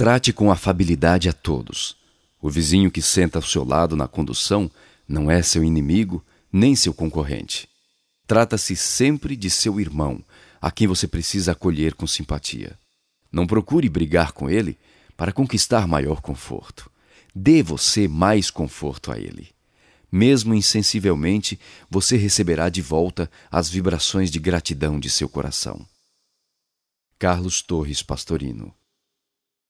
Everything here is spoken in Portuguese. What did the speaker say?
Trate com afabilidade a todos. O vizinho que senta ao seu lado na condução não é seu inimigo nem seu concorrente. Trata-se sempre de seu irmão, a quem você precisa acolher com simpatia. Não procure brigar com ele para conquistar maior conforto. Dê você mais conforto a ele. Mesmo insensivelmente, você receberá de volta as vibrações de gratidão de seu coração. Carlos Torres Pastorino